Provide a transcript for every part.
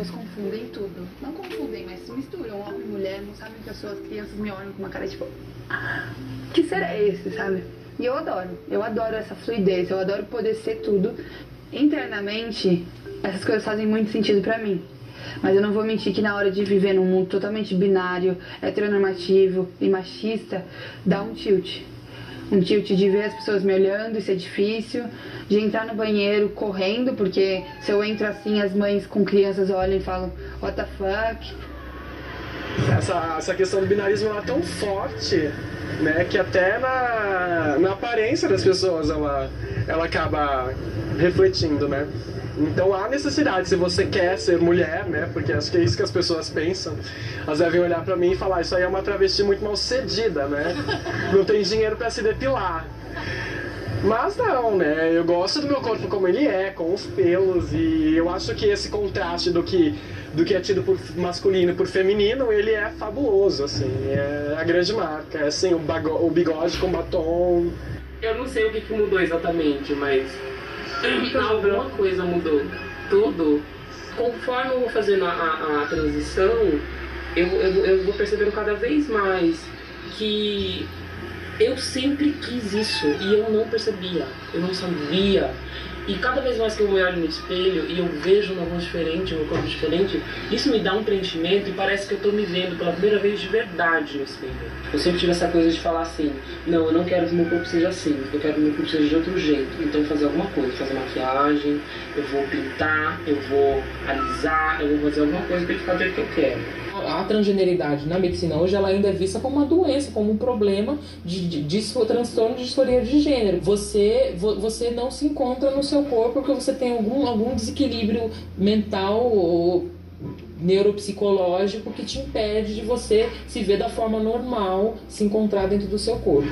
pessoas confundem tudo. Não confundem, mas misturam homem e mulher, não sabem que as suas crianças me olham com uma cara tipo, ah, que ser é esse, sabe? E eu adoro, eu adoro essa fluidez, eu adoro poder ser tudo. Internamente, essas coisas fazem muito sentido para mim. Mas eu não vou mentir que na hora de viver num mundo totalmente binário, heteronormativo e machista, dá um tilt. Um tilt de ver as pessoas me olhando, isso é difícil. De entrar no banheiro correndo, porque se eu entro assim, as mães com crianças olham e falam, what the fuck? Essa, essa questão do binarismo é tão forte, né, que até na, na aparência das pessoas ela, ela acaba refletindo, né? Então há necessidade, se você quer ser mulher, né? Porque acho que é isso que as pessoas pensam. Elas devem olhar para mim e falar: Isso aí é uma travesti muito mal cedida, né? Não tem dinheiro para se depilar. Mas não, né? Eu gosto do meu corpo como ele é, com os pelos, e eu acho que esse contraste do que, do que é tido por masculino e por feminino, ele é fabuloso, assim, é a grande marca. É assim, o, o bigode com batom. Eu não sei o que, que mudou exatamente, mas alguma coisa mudou. Tudo. Conforme eu vou fazendo a, a, a transição, eu, eu, eu vou percebendo cada vez mais que eu sempre quis isso e eu não percebia, eu não sabia. E cada vez mais que eu olho no espelho e eu vejo uma voz diferente, um corpo diferente, isso me dá um preenchimento e parece que eu estou me vendo pela primeira vez de verdade no espelho. Eu sempre tive essa coisa de falar assim: não, eu não quero que meu corpo seja assim, eu quero que meu corpo seja de outro jeito. Então, fazer alguma coisa, fazer maquiagem, eu vou pintar, eu vou alisar, eu vou fazer alguma coisa para ele ficar do jeito que eu quero a transgeneridade na medicina hoje ela ainda é vista como uma doença, como um problema de, de, de transtorno de disforia de gênero. Você, você não se encontra no seu corpo porque você tem algum, algum desequilíbrio mental ou neuropsicológico que te impede de você se ver da forma normal, se encontrar dentro do seu corpo.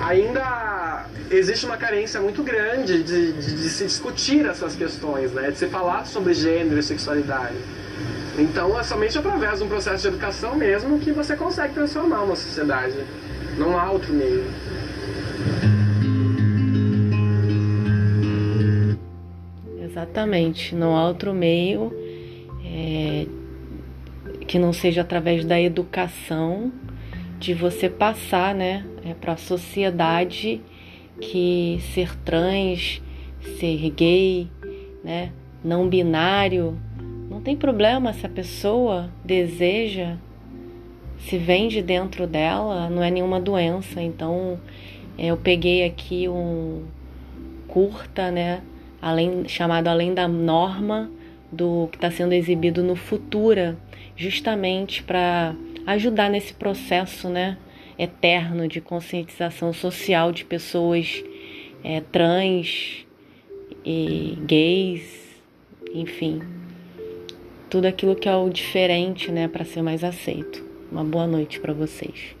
Ainda existe uma carência muito grande de, de, de se discutir essas questões, né? de se falar sobre gênero e sexualidade. Então é somente através de um processo de educação mesmo que você consegue transformar uma sociedade. Não há outro meio. Exatamente, não há outro meio é, que não seja através da educação de você passar, né, é, para a sociedade que ser trans, ser gay, né, não binário não tem problema se a pessoa deseja, se vem de dentro dela, não é nenhuma doença. Então, eu peguei aqui um curta, né, além chamado Além da Norma, do que está sendo exibido no Futura, justamente para ajudar nesse processo, né, eterno de conscientização social de pessoas é, trans e gays, enfim tudo aquilo que é o diferente, né, para ser mais aceito. Uma boa noite para vocês.